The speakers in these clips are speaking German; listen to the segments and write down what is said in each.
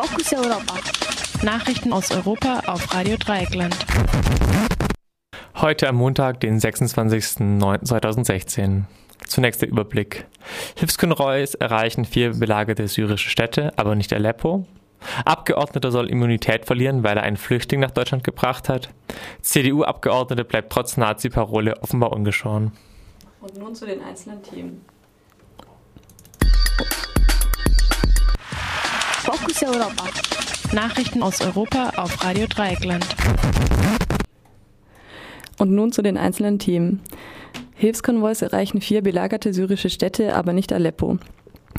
Fokus Europa. Nachrichten aus Europa auf Radio Dreieckland. Heute am Montag, den 26.09.2016. Zunächst der Überblick. Hilfskonvois erreichen vier belagerte syrische Städte, aber nicht Aleppo. Abgeordneter soll Immunität verlieren, weil er einen Flüchtling nach Deutschland gebracht hat. CDU-Abgeordnete bleibt trotz Nazi-Parole offenbar ungeschoren. Und nun zu den einzelnen Themen. Fokus Europa. Nachrichten aus Europa auf Radio Dreieckland. Und nun zu den einzelnen Themen. Hilfskonvois erreichen vier belagerte syrische Städte, aber nicht Aleppo.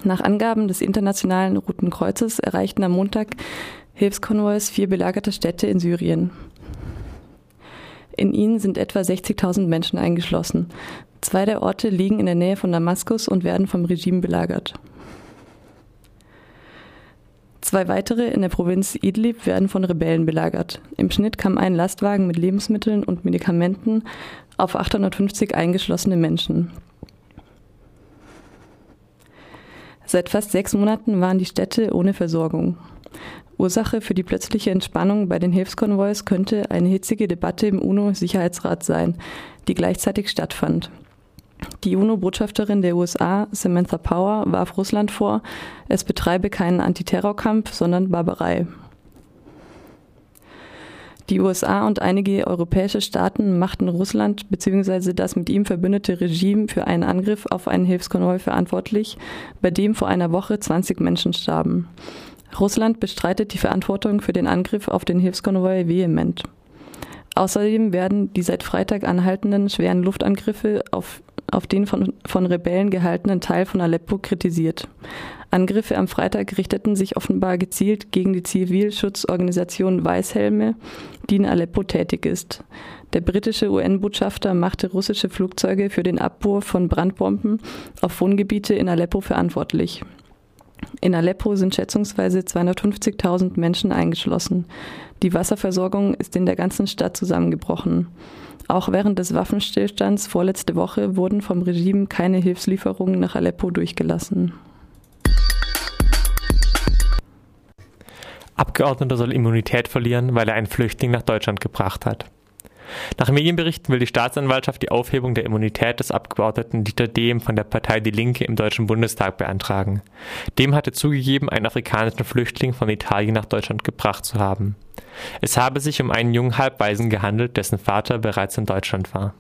Nach Angaben des Internationalen Roten Kreuzes erreichten am Montag Hilfskonvois vier belagerte Städte in Syrien. In ihnen sind etwa 60.000 Menschen eingeschlossen. Zwei der Orte liegen in der Nähe von Damaskus und werden vom Regime belagert. Zwei weitere in der Provinz Idlib werden von Rebellen belagert. Im Schnitt kam ein Lastwagen mit Lebensmitteln und Medikamenten auf 850 eingeschlossene Menschen. Seit fast sechs Monaten waren die Städte ohne Versorgung. Ursache für die plötzliche Entspannung bei den Hilfskonvois könnte eine hitzige Debatte im UNO-Sicherheitsrat sein, die gleichzeitig stattfand. Die UNO-Botschafterin der USA, Samantha Power, warf Russland vor, es betreibe keinen Antiterrorkampf, sondern Barbarei. Die USA und einige europäische Staaten machten Russland bzw. das mit ihm verbündete Regime für einen Angriff auf einen Hilfskonvoi verantwortlich, bei dem vor einer Woche 20 Menschen starben. Russland bestreitet die Verantwortung für den Angriff auf den Hilfskonvoi vehement. Außerdem werden die seit Freitag anhaltenden schweren Luftangriffe auf auf den von, von Rebellen gehaltenen Teil von Aleppo kritisiert. Angriffe am Freitag richteten sich offenbar gezielt gegen die Zivilschutzorganisation Weißhelme, die in Aleppo tätig ist. Der britische UN-Botschafter machte russische Flugzeuge für den Abwurf von Brandbomben auf Wohngebiete in Aleppo verantwortlich. In Aleppo sind schätzungsweise 250.000 Menschen eingeschlossen. Die Wasserversorgung ist in der ganzen Stadt zusammengebrochen. Auch während des Waffenstillstands vorletzte Woche wurden vom Regime keine Hilfslieferungen nach Aleppo durchgelassen. Abgeordneter soll Immunität verlieren, weil er einen Flüchtling nach Deutschland gebracht hat. Nach Medienberichten will die Staatsanwaltschaft die Aufhebung der Immunität des Abgeordneten Dieter Dehm von der Partei Die Linke im Deutschen Bundestag beantragen. Dehm hatte zugegeben, einen afrikanischen Flüchtling von Italien nach Deutschland gebracht zu haben. Es habe sich um einen jungen Halbwaisen gehandelt, dessen Vater bereits in Deutschland war.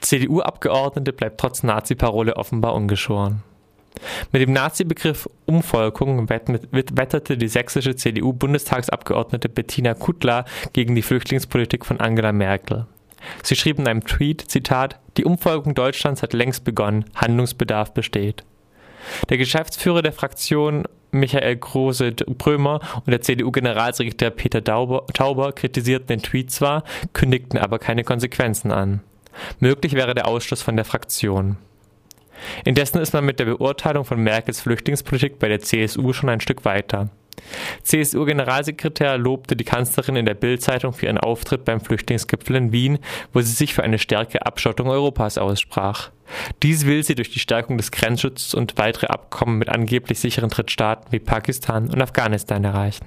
CDU-Abgeordnete bleibt trotz Nazi-Parole offenbar ungeschoren. Mit dem Nazi-Begriff Umvolkung wetterte die sächsische CDU-Bundestagsabgeordnete Bettina Kuttler gegen die Flüchtlingspolitik von Angela Merkel. Sie schrieb in einem Tweet, Zitat, die Umvolkung Deutschlands hat längst begonnen, Handlungsbedarf besteht. Der Geschäftsführer der Fraktion Michael Große-Brömer und der CDU-Generalsekretär Peter Tauber kritisierten den Tweet zwar, kündigten aber keine Konsequenzen an. Möglich wäre der Ausschluss von der Fraktion. Indessen ist man mit der Beurteilung von Merkels Flüchtlingspolitik bei der CSU schon ein Stück weiter. CSU-Generalsekretär lobte die Kanzlerin in der Bild-Zeitung für ihren Auftritt beim Flüchtlingsgipfel in Wien, wo sie sich für eine stärkere Abschottung Europas aussprach. Dies will sie durch die Stärkung des Grenzschutzes und weitere Abkommen mit angeblich sicheren Drittstaaten wie Pakistan und Afghanistan erreichen.